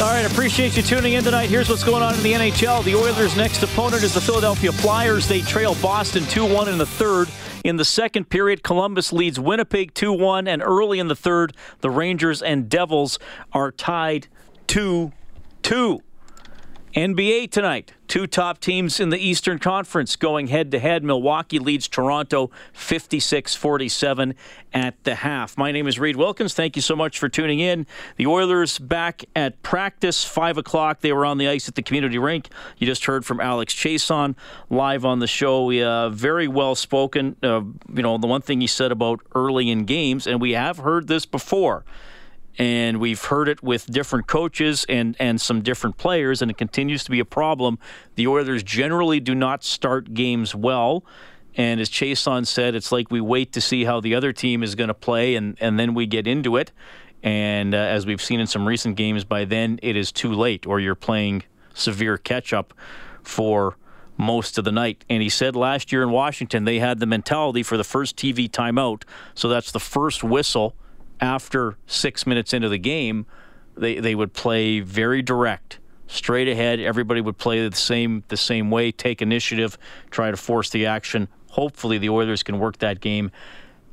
All right, appreciate you tuning in tonight. Here's what's going on in the NHL. The Oilers' next opponent is the Philadelphia Flyers. They trail Boston 2 1 in the third. In the second period, Columbus leads Winnipeg 2 1, and early in the third, the Rangers and Devils are tied 2 2. NBA tonight. Two top teams in the Eastern Conference going head to head. Milwaukee leads Toronto 56 47 at the half. My name is Reed Wilkins. Thank you so much for tuning in. The Oilers back at practice, 5 o'clock. They were on the ice at the community rink. You just heard from Alex Chiasson live on the show. Uh, very well spoken. Uh, you know, the one thing he said about early in games, and we have heard this before and we've heard it with different coaches and, and some different players, and it continues to be a problem. The Oilers generally do not start games well. And as Chiasson said, it's like we wait to see how the other team is going to play, and, and then we get into it. And uh, as we've seen in some recent games, by then it is too late, or you're playing severe catch up for most of the night. And he said last year in Washington, they had the mentality for the first TV timeout. So that's the first whistle after six minutes into the game, they, they would play very direct, straight ahead. Everybody would play the same the same way, take initiative, try to force the action. Hopefully, the Oilers can work that game,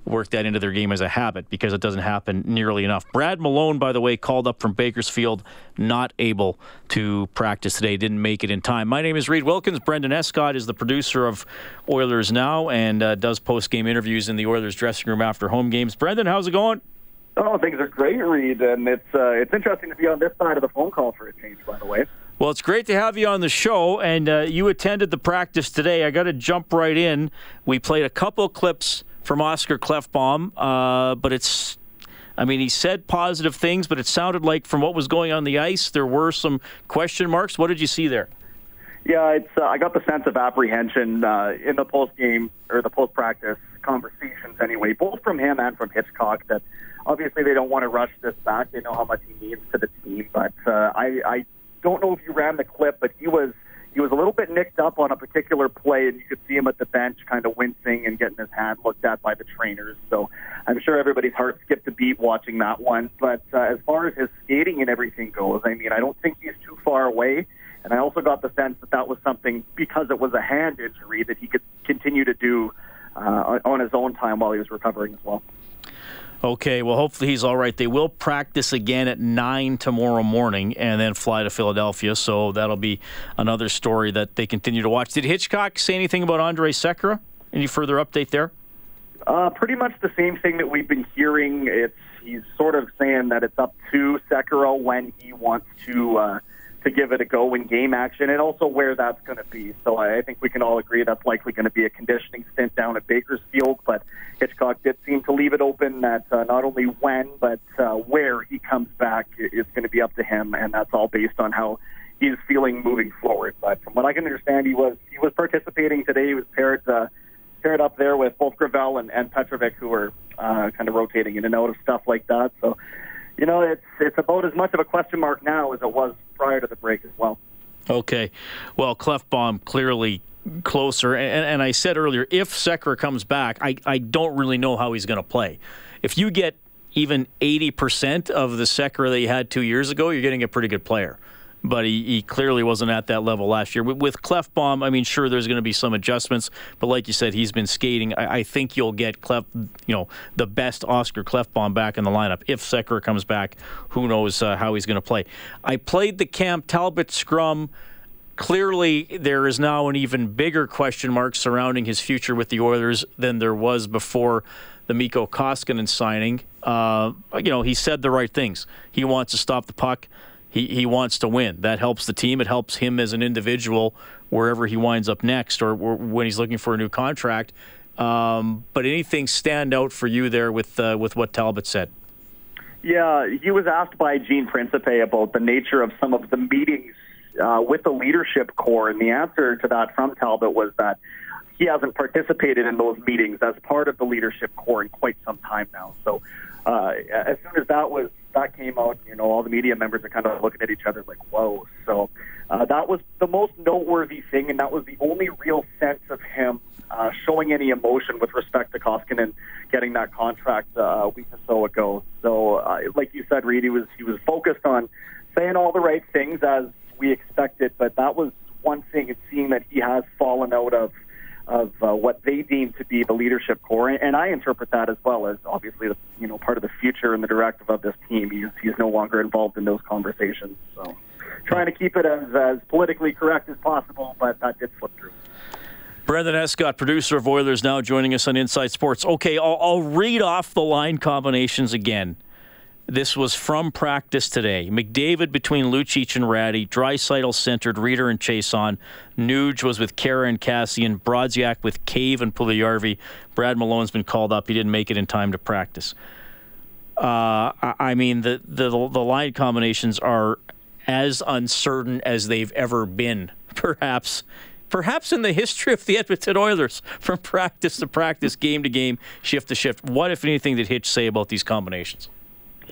work that into their game as a habit because it doesn't happen nearly enough. Brad Malone, by the way, called up from Bakersfield, not able to practice today, didn't make it in time. My name is Reed Wilkins. Brendan Escott is the producer of Oilers Now and uh, does post game interviews in the Oilers dressing room after home games. Brendan, how's it going? Oh, things are great, Reed, and it's uh, it's interesting to be on this side of the phone call for a change. By the way. Well, it's great to have you on the show, and uh, you attended the practice today. I got to jump right in. We played a couple clips from Oscar Klefbom, uh, but it's. I mean, he said positive things, but it sounded like from what was going on the ice, there were some question marks. What did you see there? Yeah, it's. Uh, I got the sense of apprehension uh, in the post game or the post practice conversations, anyway, both from him and from Hitchcock. That obviously they don't want to rush this back. They know how much he means to the team, but uh, I, I don't know if you ran the clip, but he was he was a little bit nicked up on a particular play, and you could see him at the bench, kind of wincing and getting his hand looked at by the trainers. So I'm sure everybody's heart skipped a beat watching that one. But uh, as far as his skating and everything goes, I mean, I don't think he's too far away. And I also got the sense that that was something because it was a hand injury that he could continue to do uh, on his own time while he was recovering as well. Okay, well, hopefully he's all right. They will practice again at 9 tomorrow morning and then fly to Philadelphia. So that'll be another story that they continue to watch. Did Hitchcock say anything about Andre Sekera? Any further update there? Uh, pretty much the same thing that we've been hearing. It's He's sort of saying that it's up to Sekera when he wants to. Uh, to give it a go in game action and also where that's going to be. So I think we can all agree that's likely going to be a conditioning stint down at Bakersfield, but Hitchcock did seem to leave it open that uh, not only when, but uh, where he comes back is going to be up to him, and that's all based on how he's feeling moving forward. But from what I can understand, he was he was participating today. He was paired uh, paired up there with both Gravel and, and Petrovic, who were uh, kind of rotating in and out of stuff like that. So you know, it's it's about as much of a question mark now as it was prior to the break as well. Okay, well, Klefbom clearly closer, and, and I said earlier, if Sekera comes back, I I don't really know how he's going to play. If you get even 80% of the Sekera that you had two years ago, you're getting a pretty good player but he, he, clearly wasn't at that level last year. With, with Klefbom, I mean, sure, there's going to be some adjustments, but like you said, he's been skating. I, I think you'll get Clef, you know, the best Oscar Klefbom back in the lineup. If Sekera comes back, who knows uh, how he's going to play. I played the Cam Talbot scrum. clearly there is now an even bigger question mark surrounding his future with the Oilers than there was before the Mikko Koskinen signing. Uh, you know, he said the right things. He wants to stop the puck. He, he wants to win. That helps the team. It helps him as an individual wherever he winds up next or, or when he's looking for a new contract. Um, but anything stand out for you there with uh, with what Talbot said? Yeah, he was asked by Gene Principe about the nature of some of the meetings uh, with the leadership core, and the answer to that from Talbot was that he hasn't participated in those meetings as part of the leadership core in quite some time now. So uh, as soon as that was that came out, you know, all the media members are kind of looking at each other like, "Whoa!" So uh, that was the most noteworthy thing, and that was the only real sense of him uh, showing any emotion with respect to Koskinen getting that contract uh, a week or so ago. So, uh, like you said, Reed, he was he was focused on saying all the right things as we expected, but that was one thing. It's seeing that he has fallen out of of uh, what they deem to be the leadership core, and I interpret that as well as obviously the, you know part of the future and the directive of this team. He's he's no longer involved in those conversations. So, trying to keep it as as politically correct as possible, but that did slip through. Brendan Escott, producer of Oilers, now joining us on Inside Sports. Okay, I'll, I'll read off the line combinations again. This was from practice today. McDavid between Lucic and Rattie. Draisaitl centered Rieder and Chiasson. Nuge was with Khaira and Kassian. Brodziak with Cave and Puljujarvi. Brad Malone's been called up. He didn't make it in time to practice. Uh, I mean, the, the, the line combinations are as uncertain as they've ever been, perhaps perhaps in the history of the Edmonton Oilers, from practice to practice, game to game, shift to shift. What, if anything, did Hitch say about these combinations?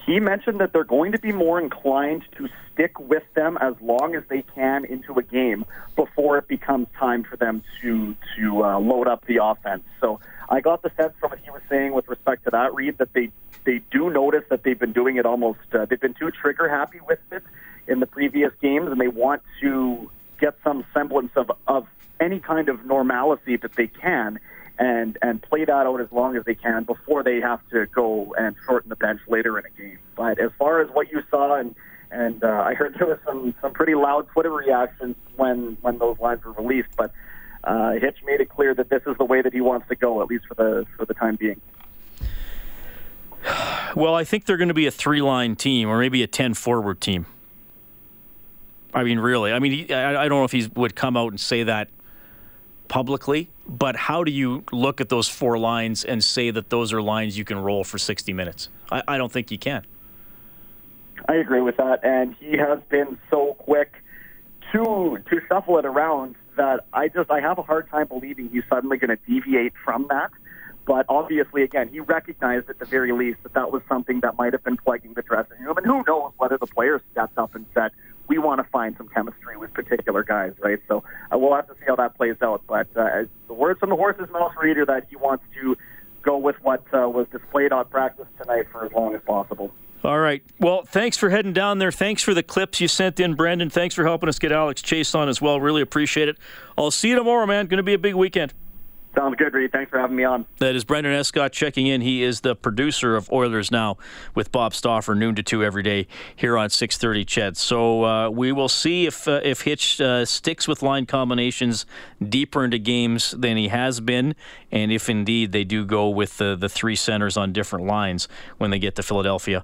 He mentioned that they're going to be more inclined to stick with them as long as they can into a game before it becomes time for them to to uh, load up the offense. So I got the sense from what he was saying with respect to that, Reed, that they they do notice that they've been doing it almost. Uh, they've been too trigger happy with it in the previous games, and they want to get some semblance of of any kind of normalcy that they can and and play that out as long as they can before they have to go and shorten the bench later in a game. But as far as what you saw, and and uh, I heard there was some some pretty loud Twitter reactions when when those lines were released. But uh, Hitch made it clear that this is the way that he wants to go, at least for the for the time being. Well, I think they're going to be a three-line team, or maybe a ten-forward team. I mean, really. I mean, he, I, I don't know if he would come out and say that publicly, but how do you look at those four lines and say that those are lines you can roll for 60 minutes? I, I don't think you can. I agree with that, and he has been so quick to to shuffle it around that I just I have a hard time believing he's suddenly going to deviate from that. But obviously, again, he recognized at the very least that that was something that might have been plaguing the dressing room, and who knows whether the players stepped up and said, we want to find some chemistry with particular guys, right? So uh, we'll have to see how that plays out. But uh, the words from the horse's mouth, reader that he wants to go with what uh, was displayed on practice tonight for as long as possible. All right. Well, thanks for heading down there. Thanks for the clips you sent in, Brendan. Thanks for helping us get Alex Chiasson as well. Really appreciate it. I'll see you tomorrow, man. Going to be a big weekend. Sounds good, Reed. Thanks for having me on. That is Brendan Escott checking in. He is the producer of Oilers Now with Bob Stauffer, noon to 2 every day here on 630 CHED. So uh, we will see if, uh, if Hitch uh, sticks with line combinations deeper into games than he has been, and if indeed they do go with the, the three centers on different lines when they get to Philadelphia.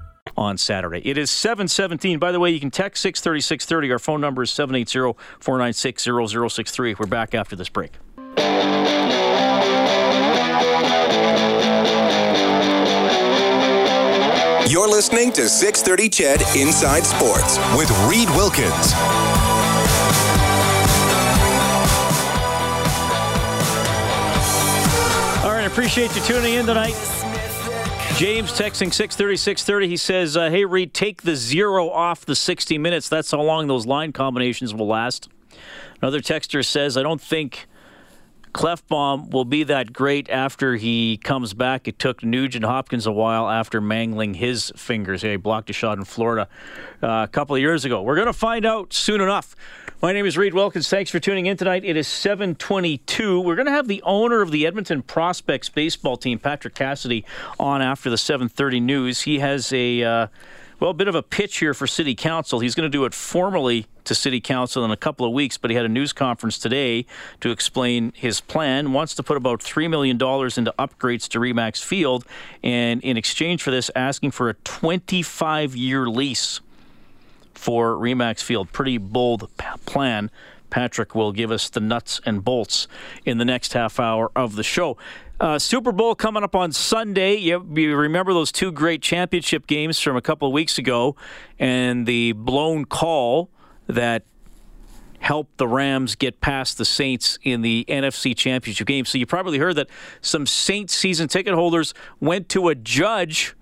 on Saturday. It is 717. By the way, you can text 630 630. Our phone number is 780 496 0063. We're back after this break. You're listening to 630 CHED Inside Sports with Reed Wilkins. All right, appreciate you tuning in tonight. James texting 630, 630. He says, uh, Hey, Reed, take the zero off the 60 minutes. That's how long those line combinations will last. Another texter says, I don't think Klefbom will be that great after he comes back. It took Nugent Hopkins a while after mangling his fingers. He blocked a shot in Florida uh, a couple of years ago. We're going to find out soon enough. My name is Reed Wilkins. Thanks for tuning in tonight. It is 722. We're going to have the owner of the Edmonton Prospects baseball team, Patrick Cassidy, on after the 730 news. He has a... Uh, well, a bit of a pitch here for City Council. He's going to do it formally to City Council in a couple of weeks, but he had a news conference today to explain his plan. Wants to put about $3 million into upgrades to Remax Field, and in exchange for this, asking for a 25 year lease for Remax Field. Pretty bold plan. Patrick will give us the nuts and bolts in the next half hour of the show. Uh, Super Bowl coming up on Sunday. You, you, remember those two great championship games from a couple of weeks ago and the blown call that helped the Rams get past the Saints in the NFC Championship game. So you probably heard that some Saints season ticket holders went to a judge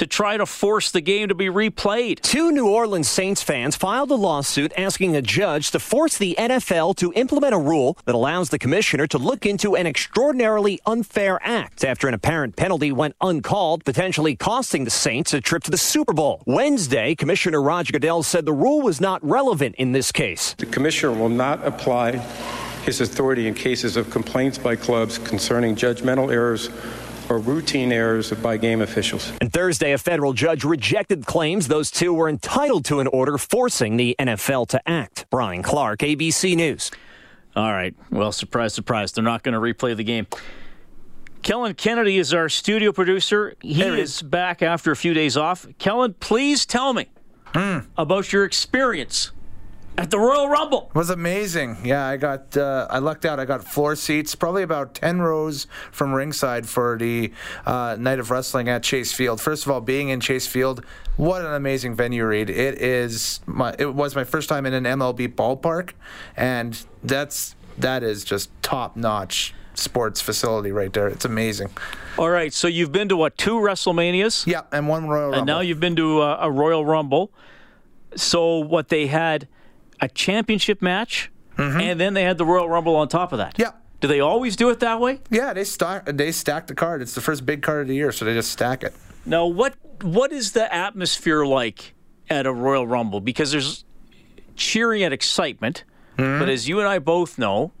to try to force the game to be replayed. Two New Orleans Saints fans filed a lawsuit asking a judge to force the NFL to implement a rule that allows the commissioner to look into an extraordinarily unfair act after an apparent penalty went uncalled, potentially costing the Saints a trip to the Super Bowl. Wednesday, Commissioner Roger Goodell said the rule was not relevant in this case. The commissioner will not apply his authority in cases of complaints by clubs concerning judgmental errors or routine errors by game officials. And Thursday, a federal judge rejected claims those two were entitled to an order forcing the NFL to act. Brian Clark, ABC News. All right. Well, surprise, surprise. They're not going to replay the game. Kellen Kennedy is our studio producer. He is back after a few days off. Kellen, please tell me mm. about your experience at the Royal Rumble. It was amazing. Yeah, I got uh, I lucked out. I got floor seats, probably about ten rows from ringside for the uh, night of wrestling at Chase Field. First of all, being in Chase Field, what an amazing venue, Reed. It is my it was my first time in an MLB ballpark, and that's that is just top notch sports facility right there. It's amazing. All right, so you've been to what two WrestleManias? Yeah, and one Royal Rumble. And now you've been to a, a Royal Rumble. So what they had a championship match, mm-hmm. and then they had the Royal Rumble on top of that. Yeah. Do they always do it that way? Yeah, they stack they stack the card. It's the first big card of the year, so they just stack it. Now, what what is the atmosphere like at a Royal Rumble? Because there's cheering and excitement, mm-hmm. but as you and I both know,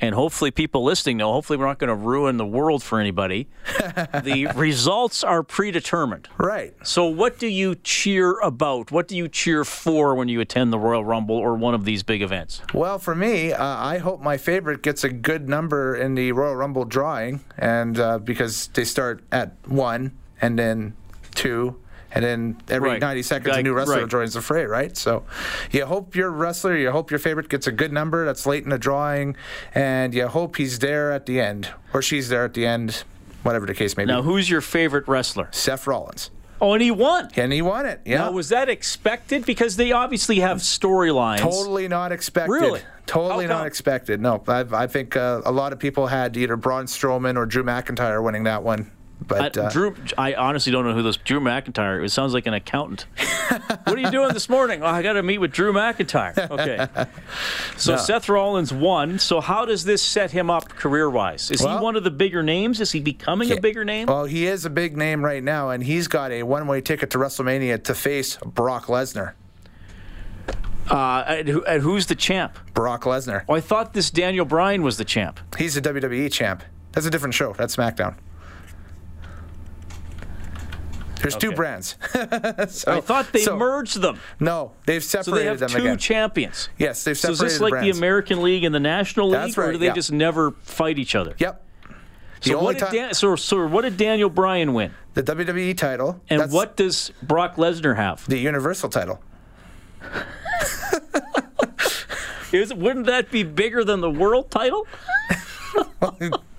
and hopefully people listening know, hopefully we're not going to ruin the world for anybody. the results are predetermined. Right. So what do you cheer about? What do you cheer for when you attend the Royal Rumble or one of these big events? Well, for me, uh, I hope my favorite gets a good number in the Royal Rumble drawing, and uh, because they start at one and then two and then every right. 90 seconds a new wrestler right. joins the fray, right? So you hope your wrestler, you hope your favorite gets a good number that's late in the drawing, and you hope he's there at the end or she's there at the end, whatever the case may be. Now, who's your favorite wrestler? Seth Rollins. Oh, and he won. And he won it. Yeah. Now, was that expected? Because they obviously have storylines. Totally not expected. Really? Totally not expected. No, I, I think uh, a lot of people had either Braun Strowman or Drew McIntyre winning that one. But uh, Drew, I honestly don't know who this Drew McIntyre. It sounds like an accountant. what are you doing this morning? Oh, I got to meet with Drew McIntyre. Okay. So no. Seth Rollins won. So how does this set him up career-wise? Is well, he one of the bigger names? Is he becoming he, a bigger name? Well, he is a big name right now, and he's got a one-way ticket to WrestleMania to face Brock Lesnar. Uh, and, and who's the champ? Brock Lesnar. Oh, I thought this Daniel Bryan was the champ. He's the WWE champ. That's a different show. That's SmackDown. There's okay. two brands. so, I thought they so, merged them. No, they've separated so they have them two again. champions. Yes, they've separated. So is this like brands. the American League and the National League, That's right, or do they yeah. just never fight each other? Yep. So what, did Dan- so, so what did Daniel Bryan win? The WWE title. And what does Brock Lesnar have? The Universal title. Is, wouldn't that be bigger than the world title?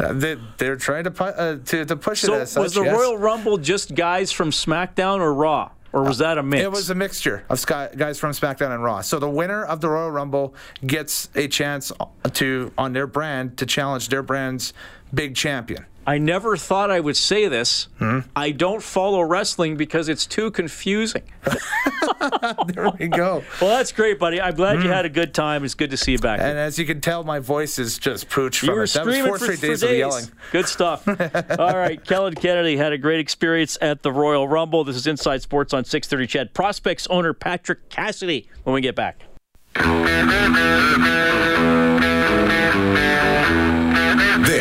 Uh, they, are trying to, uh, to, to push so it as such. was the yes. Royal Rumble just guys from SmackDown or Raw? Or was that a mix? It was a mixture of guys from SmackDown and Raw. So the winner of the Royal Rumble gets a chance to on their brand to challenge their brand's big champion. I never thought I would say this. Hmm? I don't follow wrestling because it's too confusing. there we go. Well, that's great, buddy. I'm glad mm. you had a good time. It's good to see you back. And as you can tell, my voice is just pooch from you were it. That was four for, straight days, days, of yelling. Good stuff. All right, Kellen Kennedy had a great experience at the Royal Rumble. This is Inside Sports on 630 CHED Prospects owner Patrick Cassidy when we get back.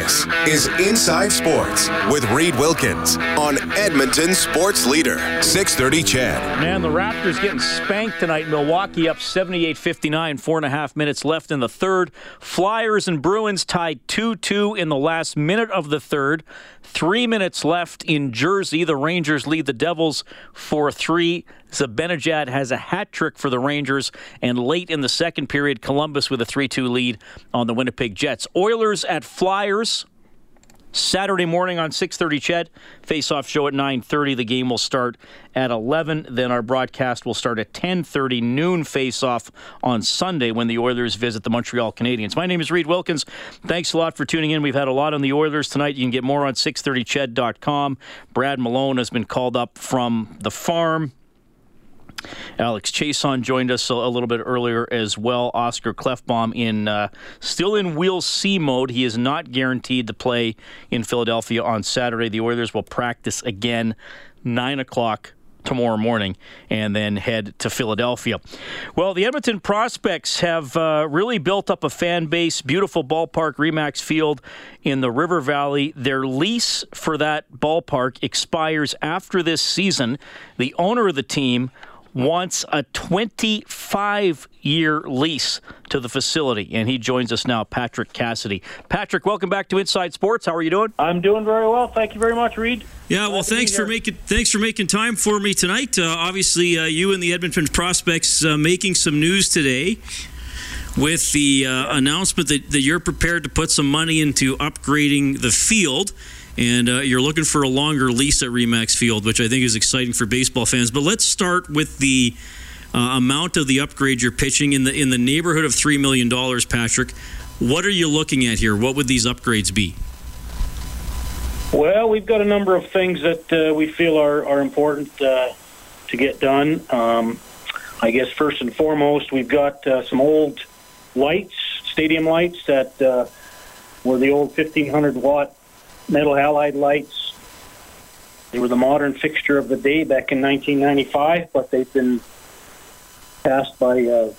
This is Inside Sports with Reed Wilkins on Edmonton Sports Leader, 630 CHED. Man, the Raptors getting spanked tonight. Milwaukee up 78 59, four and a half minutes left in the third. Flyers and Bruins tied 2 2 in the last minute of the third. Three minutes left in Jersey. The Rangers lead the Devils 4 3. Zibanejad has a hat trick for the Rangers, and late in the second period, Columbus with a 3 2 lead on the Winnipeg Jets. Oilers at Flyers. Saturday morning on 6:30 CHED face-off show at 9:30 the game will start at 11 then our broadcast will start at 10:30 noon face-off on Sunday when the Oilers visit the Montreal Canadiens. My name is Reed Wilkins. Thanks a lot for tuning in. We've had a lot on the Oilers tonight. You can get more on 630ched.com. Brad Malone has been called up from the farm Alex Chiasson joined us a, a, little bit earlier as well. Oscar Klefbom in uh, still in Wheel C mode. He is not guaranteed to play in Philadelphia on Saturday. The Oilers will practice again nine o'clock tomorrow morning and then head to Philadelphia. Well, the Edmonton Prospects have uh, really built up a fan base. Beautiful ballpark, Remax Field in the River Valley. Their lease for that ballpark expires after this season. The owner of the team wants a 25 year lease to the facility. And he joins us now, Patrick Cassidy. Patrick, welcome back to Inside Sports. How are you doing? I'm doing very well. Thank you very much, Reed. Yeah, well, thanks for making thanks for making time for me tonight. Uh, obviously, uh, you and the Edmonton Prospects uh, making some news today with the uh, announcement that, that you're prepared to put some money into upgrading the field and uh, you're looking for a longer lease at Remax Field, which I think is exciting for baseball fans. But let's start with the uh, amount of the upgrade you're pitching in the in the neighborhood of three million dollars, Patrick. What are you looking at here? What would these upgrades be? Well, we've got a number of things that uh, we feel are are important uh, to get done. Um, I guess first and foremost, we've got uh, some old lights, stadium lights that uh, were the old 1500 watt metal halide lights. They were the modern fixture of the day back in 1995, but they've been passed by uh,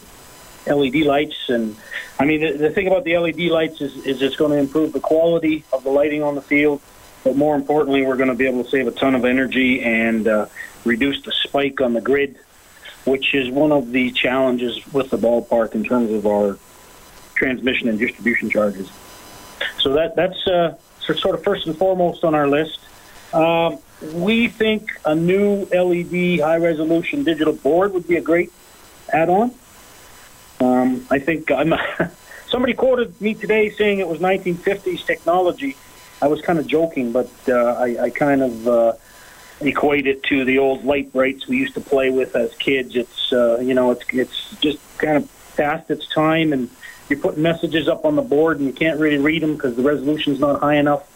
LED lights. And I mean, the, the thing about the LED lights is, is it's going to improve the quality of the lighting on the field, but more importantly, we're going to be able to save a ton of energy and uh, reduce the spike on the grid, which is one of the challenges with the ballpark in terms of our transmission and distribution charges. So that that's uh, sort of first and foremost on our list. Um, we think a new LED high resolution digital board would be a great add on. Um, I think I'm, somebody quoted me today saying it was 1950s technology. I was kind of joking, but uh, I, I, kind of uh, equate it to the old Lite-Brites we used to play with as kids. It's uh, you know it's it's just kind of past its time and you're putting messages up on the board and you can't really read them because the resolution's not high enough,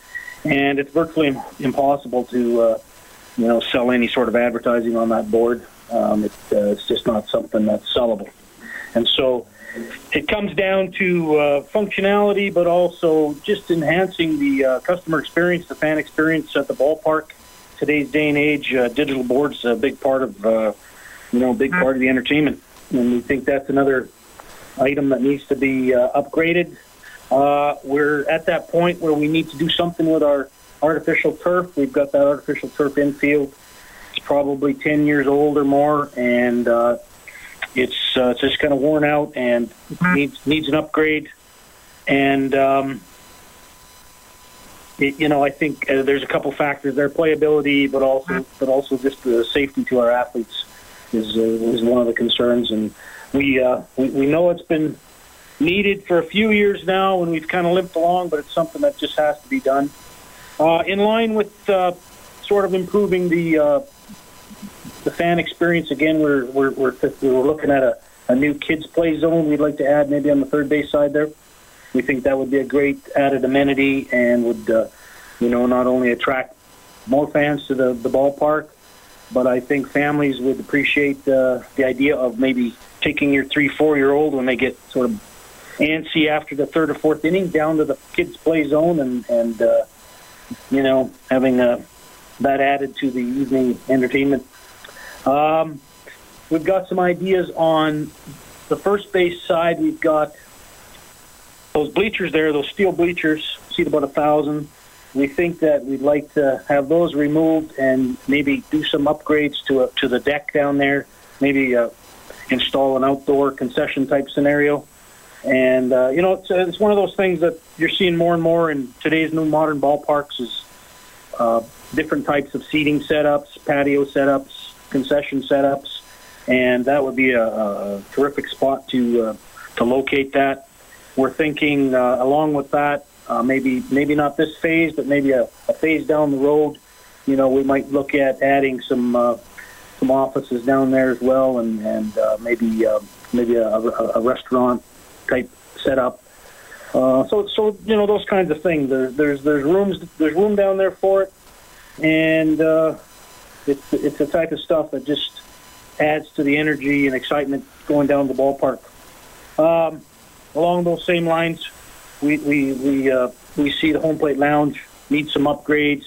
and it's virtually impossible to, uh, you know, sell any sort of advertising on that board. Um, it, uh, it's just not something that's sellable, and so it comes down to uh, functionality, but also just enhancing the uh, customer experience, the fan experience at the ballpark. Today's day and age, uh, digital boards a big part of, uh, you know, big part of the entertainment, and we think that's another item that needs to be uh, upgraded. Uh, we're at that point where we need to do something with our artificial turf. We've got that artificial turf infield. It's probably 10 years old or more, and uh, it's uh, it's just kind of worn out and needs needs an upgrade. And um, it, you know, I think uh, there's a couple factors there: playability, but also but also just the safety to our athletes is uh, is one of the concerns. And we, uh, we we know it's been needed for a few years now, and we've kind of limped along, but it's something that just has to be done. Uh, in line with uh, sort of improving the uh, the fan experience, again, we're we're we're, we're looking at a, a new kids play zone. We'd like to add maybe on the third base side there. We think that would be a great added amenity and would, uh, you know, not only attract more fans to the, the ballpark, but I think families would appreciate uh, the idea of maybe taking your three, four year old when they get sort of antsy after the third or fourth inning down to the kids' play zone and, and uh, you know, having uh, that added to the evening entertainment. Um, we've got some ideas on the first base side. We've got those bleachers there, those steel bleachers, seat about a thousand. We think that we'd like to have those removed and maybe do some upgrades to a, to the deck down there. Maybe uh, install an outdoor concession type scenario. And uh, you know, it's, it's one of those things that you're seeing more and more in today's new modern ballparks is uh, different types of seating setups, patio setups, concession setups, and that would be a, a terrific spot to uh, to locate that. We're thinking uh, along with that, uh, maybe maybe not this phase, but maybe a, a phase down the road. You know, we might look at adding some uh, some offices down there as well, and and uh, maybe uh, maybe a, a, restaurant type setup. Uh, so so you know those kinds of things. There, there's there's rooms there's room down there for it, and uh, it's it's the type of stuff that just adds to the energy and excitement going down the ballpark. Um, along those same lines, we we we uh, we see the home plate lounge needs some upgrades,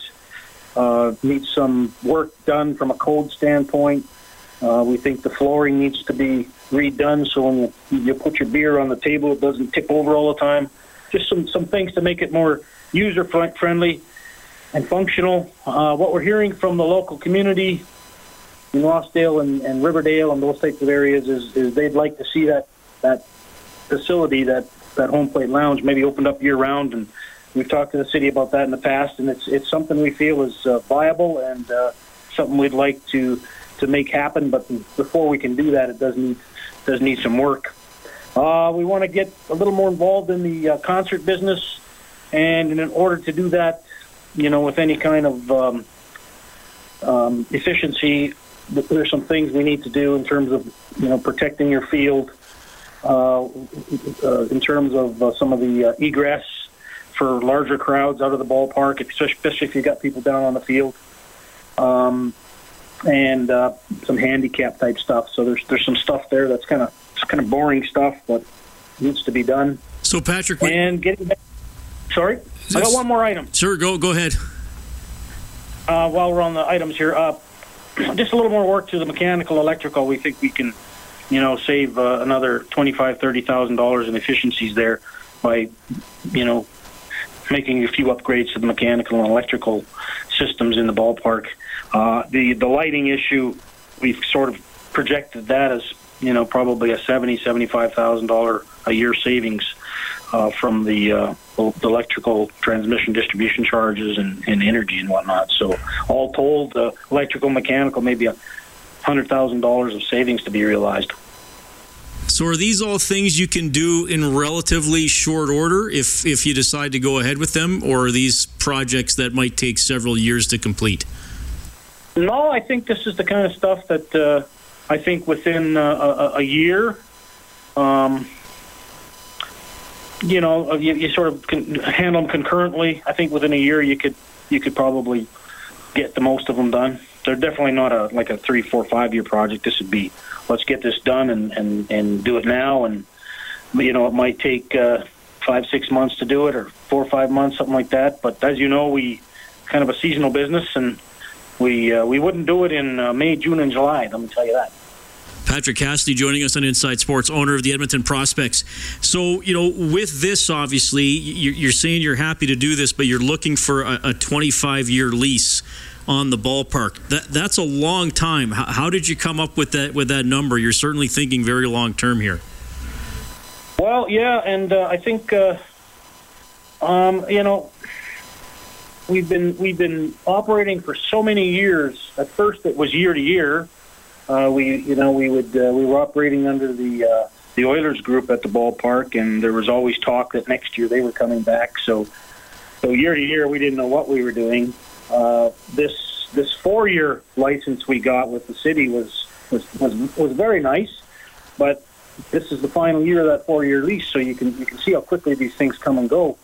uh, needs some work done from a code standpoint. Uh, we think the flooring needs to be redone so when you, you put your beer on the table, it doesn't tip over all the time. Just some some things to make it more user friendly and functional. Uh, what we're hearing from the local community in Rossdale and, and Riverdale and those types of areas is, is they'd like to see that that facility, that that home plate lounge, maybe opened up year round. And we've talked to the city about that in the past, and it's it's something we feel is uh, viable and uh, something we'd like to to make happen. But before we can do that, it does need does need some work. Uh, we want to get a little more involved in the uh, concert business, and in order to do that, you know, with any kind of um, um, efficiency, there's some things we need to do in terms of you know protecting your field, in terms of uh, some of the uh, egress for larger crowds out of the ballpark, especially if you got people down on the field, um, and uh, some handicap type stuff. So there's there's some stuff there that's kind of it's kind of boring stuff, but needs to be done. So Patrick, and getting back, sorry, I got one more item. Sure, go go ahead. Uh, while we're on the items here, uh, just a little more work to the mechanical, electrical. We think we can, you know, save uh, another twenty-five, thirty thousand dollars in efficiencies there by, you know, making a few upgrades to the mechanical and electrical systems in the ballpark. Uh, the the lighting issue, we've sort of projected that as you know probably a seventy, seventy-five thousand dollar a year savings uh, from the, uh, electrical transmission distribution charges and, and energy and whatnot. So all told, uh, electrical mechanical maybe a hundred thousand dollars of savings to be realized. So are these all things you can do in relatively short order if if you decide to go ahead with them, or are these projects that might take several years to complete? No, I think this is the kind of stuff that uh, I think within uh, a, a, year. Um, you know, you, you sort of can handle them concurrently. I think within a year you could you could probably get the most of them done. They're definitely not a like a three, four, five year project. This would be let's get this done and and and do it now. And you know, it might take uh, five, six months to do it, or four five months, something like that. But as you know, we kind of a seasonal business, and we uh, we wouldn't do it in uh, May, June, and July. Let me tell you that. Patrick Cassidy joining us on Inside Sports, owner of the Edmonton Prospects. So, you know, with this, obviously, you're saying you're happy to do this, but you're looking for a 25 year lease on the ballpark. That that's a long time. How, did you come up with that with that number? You're certainly thinking very long term here. Well, yeah, and uh, I think uh, um, you know we've been we've been operating for so many years. At first, it was year to year uh, we you know we would uh, we were operating under the uh, the Oilers group at the ballpark, and there was always talk that next year they were coming back. So so year to year we didn't know what we were doing. Uh, this this four year license we got with the city was was was, was very nice, but this is the final year of that four year lease, so you can you can see how quickly these things come and go.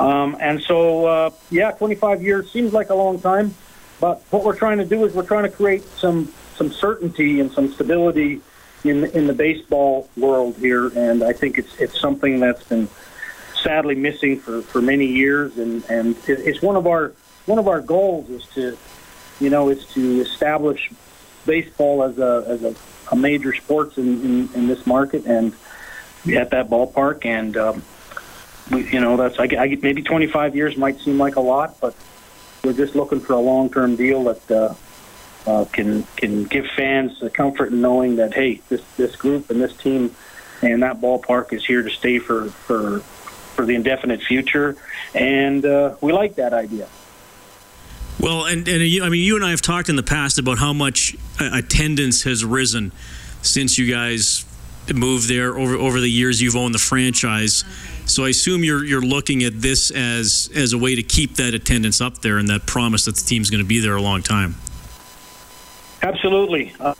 Um, and so, uh, yeah, 25 years seems like a long time. But what we're trying to do is we're trying to create some some certainty and some stability in in the baseball world here, and I think it's it's something that's been sadly missing for, for many years, and and it's one of our one of our goals is to you know is to establish baseball as a as a, a major sports in, in, in this market and at that ballpark, and um, you know that's I, I, maybe 25 years might seem like a lot, but we're just looking for a long term deal that. Uh, uh, can can give fans the comfort in knowing that hey, this this group and this team and that ballpark is here to stay for for for the indefinite future, and uh, we like that idea. Well, and, and I mean, you and I have talked in the past about how much attendance has risen since you guys moved there over over the years you've owned the franchise. So I assume you're you're looking at this as as a way to keep that attendance up there and that promise that the team's going to be there a long time. Absolutely. Um,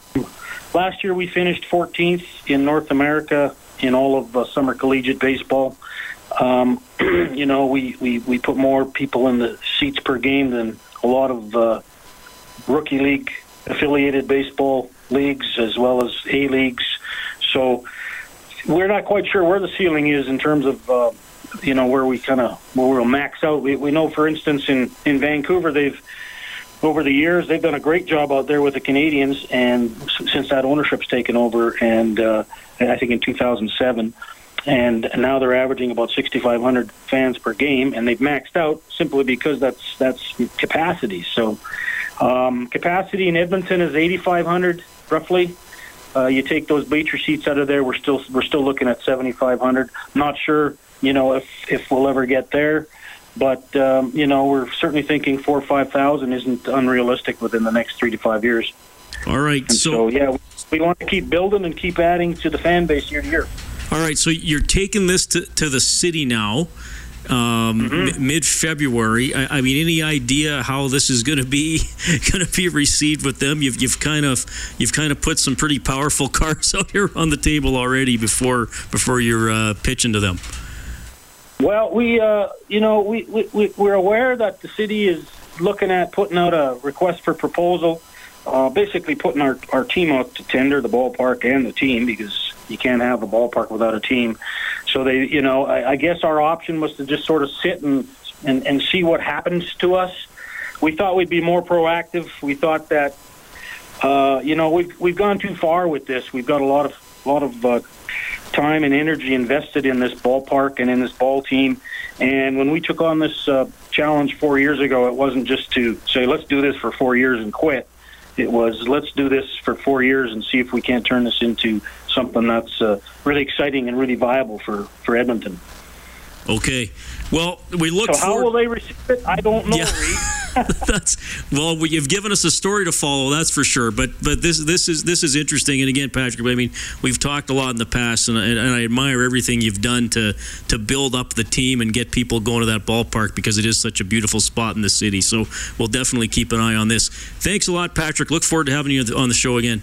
last year we finished 14th in North America in all of uh, summer collegiate baseball. Um, you know, we, we, we put more people in the seats per game than a lot of uh, rookie league affiliated baseball leagues as well as A leagues. So we're not quite sure where the ceiling is in terms of uh, you know where we kind of where we'll max out. We, we know, for instance, in in Vancouver they've over the years they've done a great job out there with the Canadians, and since that ownership's taken over, and uh, I think in 2007 and now they're averaging about 6,500 fans per game, and they've maxed out simply because that's that's capacity. So um, capacity in Edmonton is 8,500 roughly. Uh, you take those bleacher seats out of there, we're still we're still looking at 7,500. Not sure, you know, if if we'll ever get there, but um, you know, we're certainly thinking four or five thousand isn't unrealistic within the next three to five years. All right, so, so yeah, we want to keep building and keep adding to the fan base year to year. All right, so you're taking this to, to the city now, um, mm-hmm. m- mid February. I, I, mean, any idea how this is going to be going to be received with them? You've, you've kind of you've kind of put some pretty powerful cards out here on the table already before before you're uh, pitching to them. Well, we uh, you know we, we we're aware that the city is looking at putting out a request for proposal, uh, basically putting our our team out to tender the ballpark and the team because you can't have a ballpark without a team. So they, you know, I, I guess our option was to just sort of sit and, and and see what happens to us. We thought we'd be more proactive. We thought that, uh, you know, we've we've gone too far with this. We've got a lot of lot of uh, time and energy invested in this ballpark and in this ball team. And when we took on this uh, challenge four years ago, it wasn't just to say let's do this for four years and quit. It was let's do this for four years and see if we can't turn this into something that's uh, really exciting and really viable for, for Edmonton. Okay. Well, we look. So how for... will they receive it? I don't know. Yeah. that's well. You've given us a story to follow. That's for sure. But but this this is this is interesting. And again, Patrick, I mean, we've talked a lot in the past, and, and, and I admire everything you've done to to build up the team and get people going to that ballpark because it is such a beautiful spot in the city. So we'll definitely keep an eye on this. Thanks a lot, Patrick. Look forward to having you on the show again.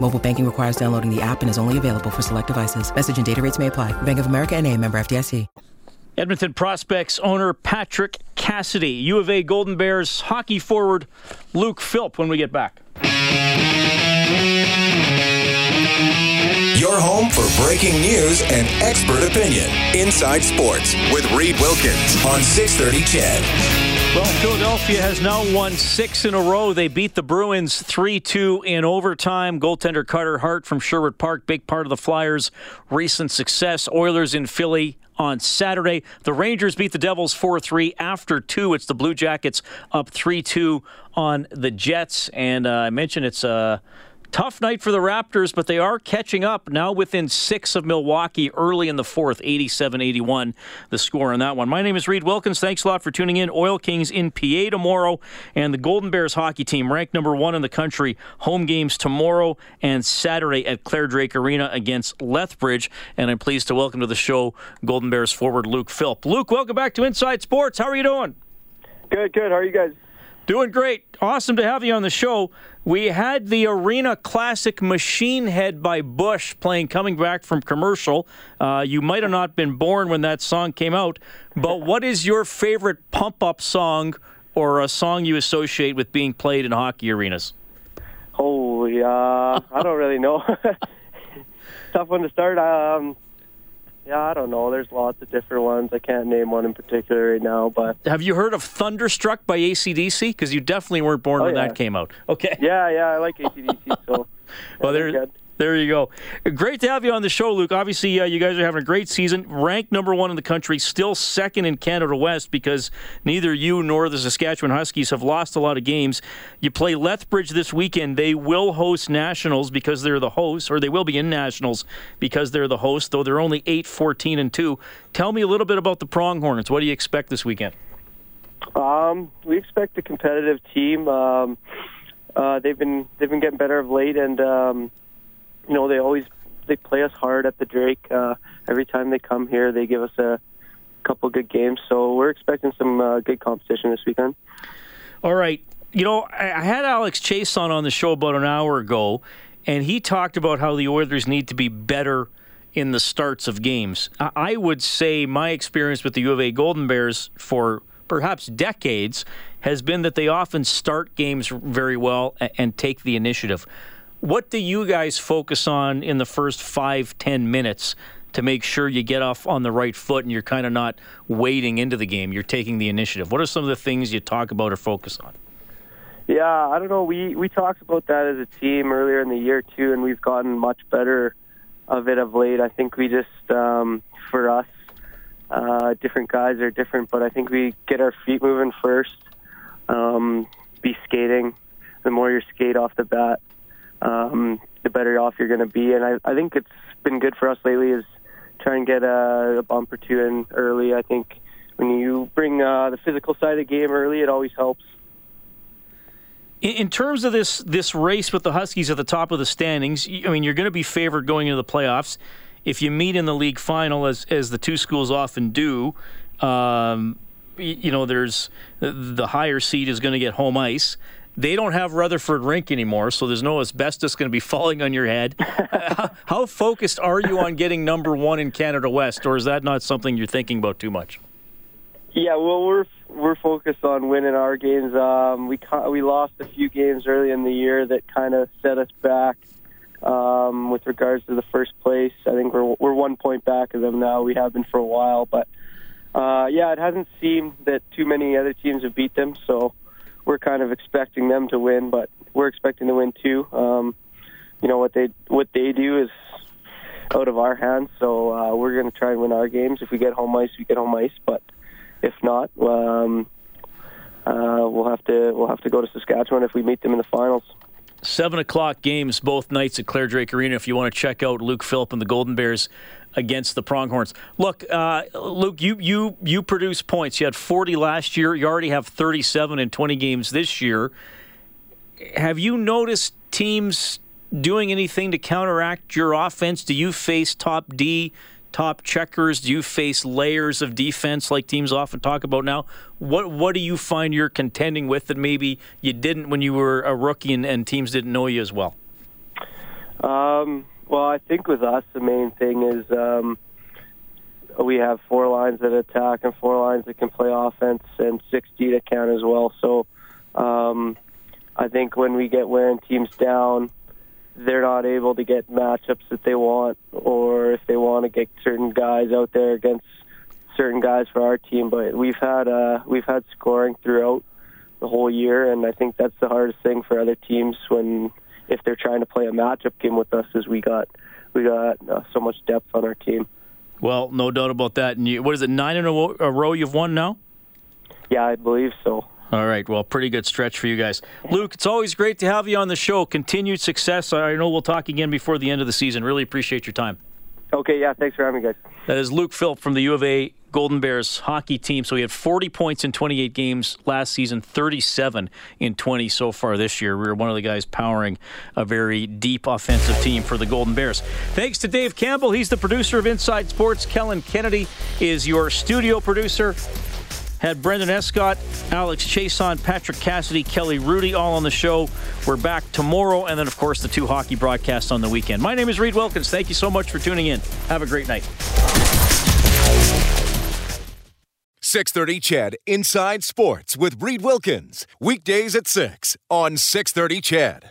Mobile banking requires downloading the app and is only available for select devices. Message and data rates may apply. Bank of America and a member FDIC. Edmonton Prospects owner Patrick Cassidy. U of A Golden Bears hockey forward Luke Philp when we get back. Your home for breaking news and expert opinion. Inside Sports with Reed Wilkins on 630 CHED. Well, Philadelphia has now won six in a row. They beat the Bruins 3 2 in overtime. Goaltender Carter Hart from Sherwood Park, big part of the Flyers' recent success. Oilers in Philly on Saturday. The Rangers beat the Devils 4 3 after two. It's the Blue Jackets up 3 2 on the Jets. And uh, I mentioned it's. Uh, Tough night for the Raptors, but they are catching up now within six of Milwaukee early in the fourth, 87 81, the score on that one. My name is Reed Wilkins. Thanks a lot for tuning in. Oil Kings in PA tomorrow, and the Golden Bears hockey team, ranked number one in the country, home games tomorrow and Saturday at Clare Drake Arena against Lethbridge. And I'm pleased to welcome to the show Golden Bears forward Luke Philp. Luke, welcome back to Inside Sports. How are you doing? Good, good. How are you guys? Doing great. Awesome to have you on the show. We had the Arena Classic Machine Head by Bush playing coming back from commercial. Uh, you might have not been born when that song came out, but what is your favorite pump up song or a song you associate with being played in hockey arenas? Holy, uh, I don't really know. Tough one to start. Um, yeah, I don't know. There's lots of different ones. I can't name one in particular right now, but have you heard of "Thunderstruck" by ACDC? Because you definitely weren't born oh, when yeah. that came out. Okay. Yeah, yeah, I like ACDC. So, well, there, there you go. Great to have you on the show, Luke. Obviously, uh, you guys are having a great season. Ranked number one in the country, still second in Canada West because neither you nor the Saskatchewan Huskies have lost a lot of games. You play Lethbridge this weekend. They will host Nationals because they're the hosts, or they will be in Nationals because they're the host, though they're only 8 14 and 2. Tell me a little bit about the Pronghorns. What do you expect this weekend? Um, we expect a competitive team. Um, uh, they've been they've been getting better of late, and um, you know, they always they play us hard at the Drake. Uh, every time they come here, they give us a couple good games. So we're expecting some uh, good competition this weekend. All right. You know, I had Alex Chiasson on the show about an hour ago, and he talked about how the Oilers need to be better in the starts of games. I would say my experience with the U of A Golden Bears for perhaps decades has been that they often start games very well and take the initiative. What do you guys focus on in the first five, ten minutes to make sure you get off on the right foot and you're kind of not wading into the game? You're taking the initiative. What are some of the things you talk about or focus on? Yeah, I don't know. We we talked about that as a team earlier in the year too, and we've gotten much better of it of late. I think we just, um, for us, uh, different guys are different, but I think we get our feet moving first. Um, be skating. The more you skate off the bat, um, the better off you're going to be. And I, I think it's been good for us lately is try and get a, a bump or two in early. I think when you bring uh, the physical side of the game early, it always helps. In, in terms of this this race with the Huskies at the top of the standings, I mean, you're going to be favored going into the playoffs. If you meet in the league final, as as the two schools often do, um, you know, there's the higher seed is going to get home ice. They don't have Rutherford Rink anymore, so there's no asbestos going to be falling on your head. how, how, focused are you on getting number one in Canada West, or is that not something you're thinking about too much? Yeah, well, we're we're focused on winning our games. Um, we we lost a few games early in the year that kind of set us back um, with regards to the first place. I think we're we're one point back of them now. We have been for a while, but uh, yeah, it hasn't seemed that too many other teams have beat them. So we're kind of expecting them to win, but we're expecting to win too. Um, you know what they what they do is out of our hands, so uh, we're going to try and win our games. If we get home ice, we get home ice, but if not, um, uh, we'll have to we'll have to go to Saskatchewan if we meet them in the finals. Seven o'clock games both nights at Clare Drake Arena. If you want to check out Luke Philp and the Golden Bears against the Pronghorns. Look, uh, Luke, you you you produce points. You had 40 last year. You already have 37 in 20 games this year. Have you noticed teams doing anything to counteract your offense? Do you face top D, top checkers? Do you face layers of defense like teams often talk about now? What what do you find you're contending with that maybe you didn't when you were a rookie and, and teams didn't know you as well? Um, well, I think with us, the main thing is um, we have four lines that attack and four lines that can play offense and 60 that count as well. So um, I think when we get wearing teams down, they're not able to get matchups that they want, or if they want to get certain guys out there against certain guys for our team. But we've had uh, we've had scoring throughout the whole year, and I think that's the hardest thing for other teams when if they're trying to play a matchup game with us, is we got we got uh, so much depth on our team. Well, no doubt about that. And you, what is it? Nine in a row you've won now. Yeah, I believe so. All right. Well, pretty good stretch for you guys. Luke, it's always great to have you on the show. Continued success. I know we'll talk again before the end of the season. Really appreciate your time. Okay, yeah, thanks for having me, guys. That is Luke Philp from the U of A Golden Bears hockey team. So he had 40 points in 28 games last season, 37 in 20 so far this year. We are one of the guys powering a very deep offensive team for the Golden Bears. Thanks to Dave Campbell. He's the producer of Inside Sports. Kellen Kennedy is your studio producer. Had Brendan Escott, Alex Chiasson, Patrick Cassidy, Kelly Rudy all on the show. We're back tomorrow, and then, of course, the two hockey broadcasts on the weekend. My name is Reed Wilkins. Thank you so much for tuning in. Have a great night. 630 CHED Inside Sports with Reed Wilkins. Weekdays at 6 on 630 CHED.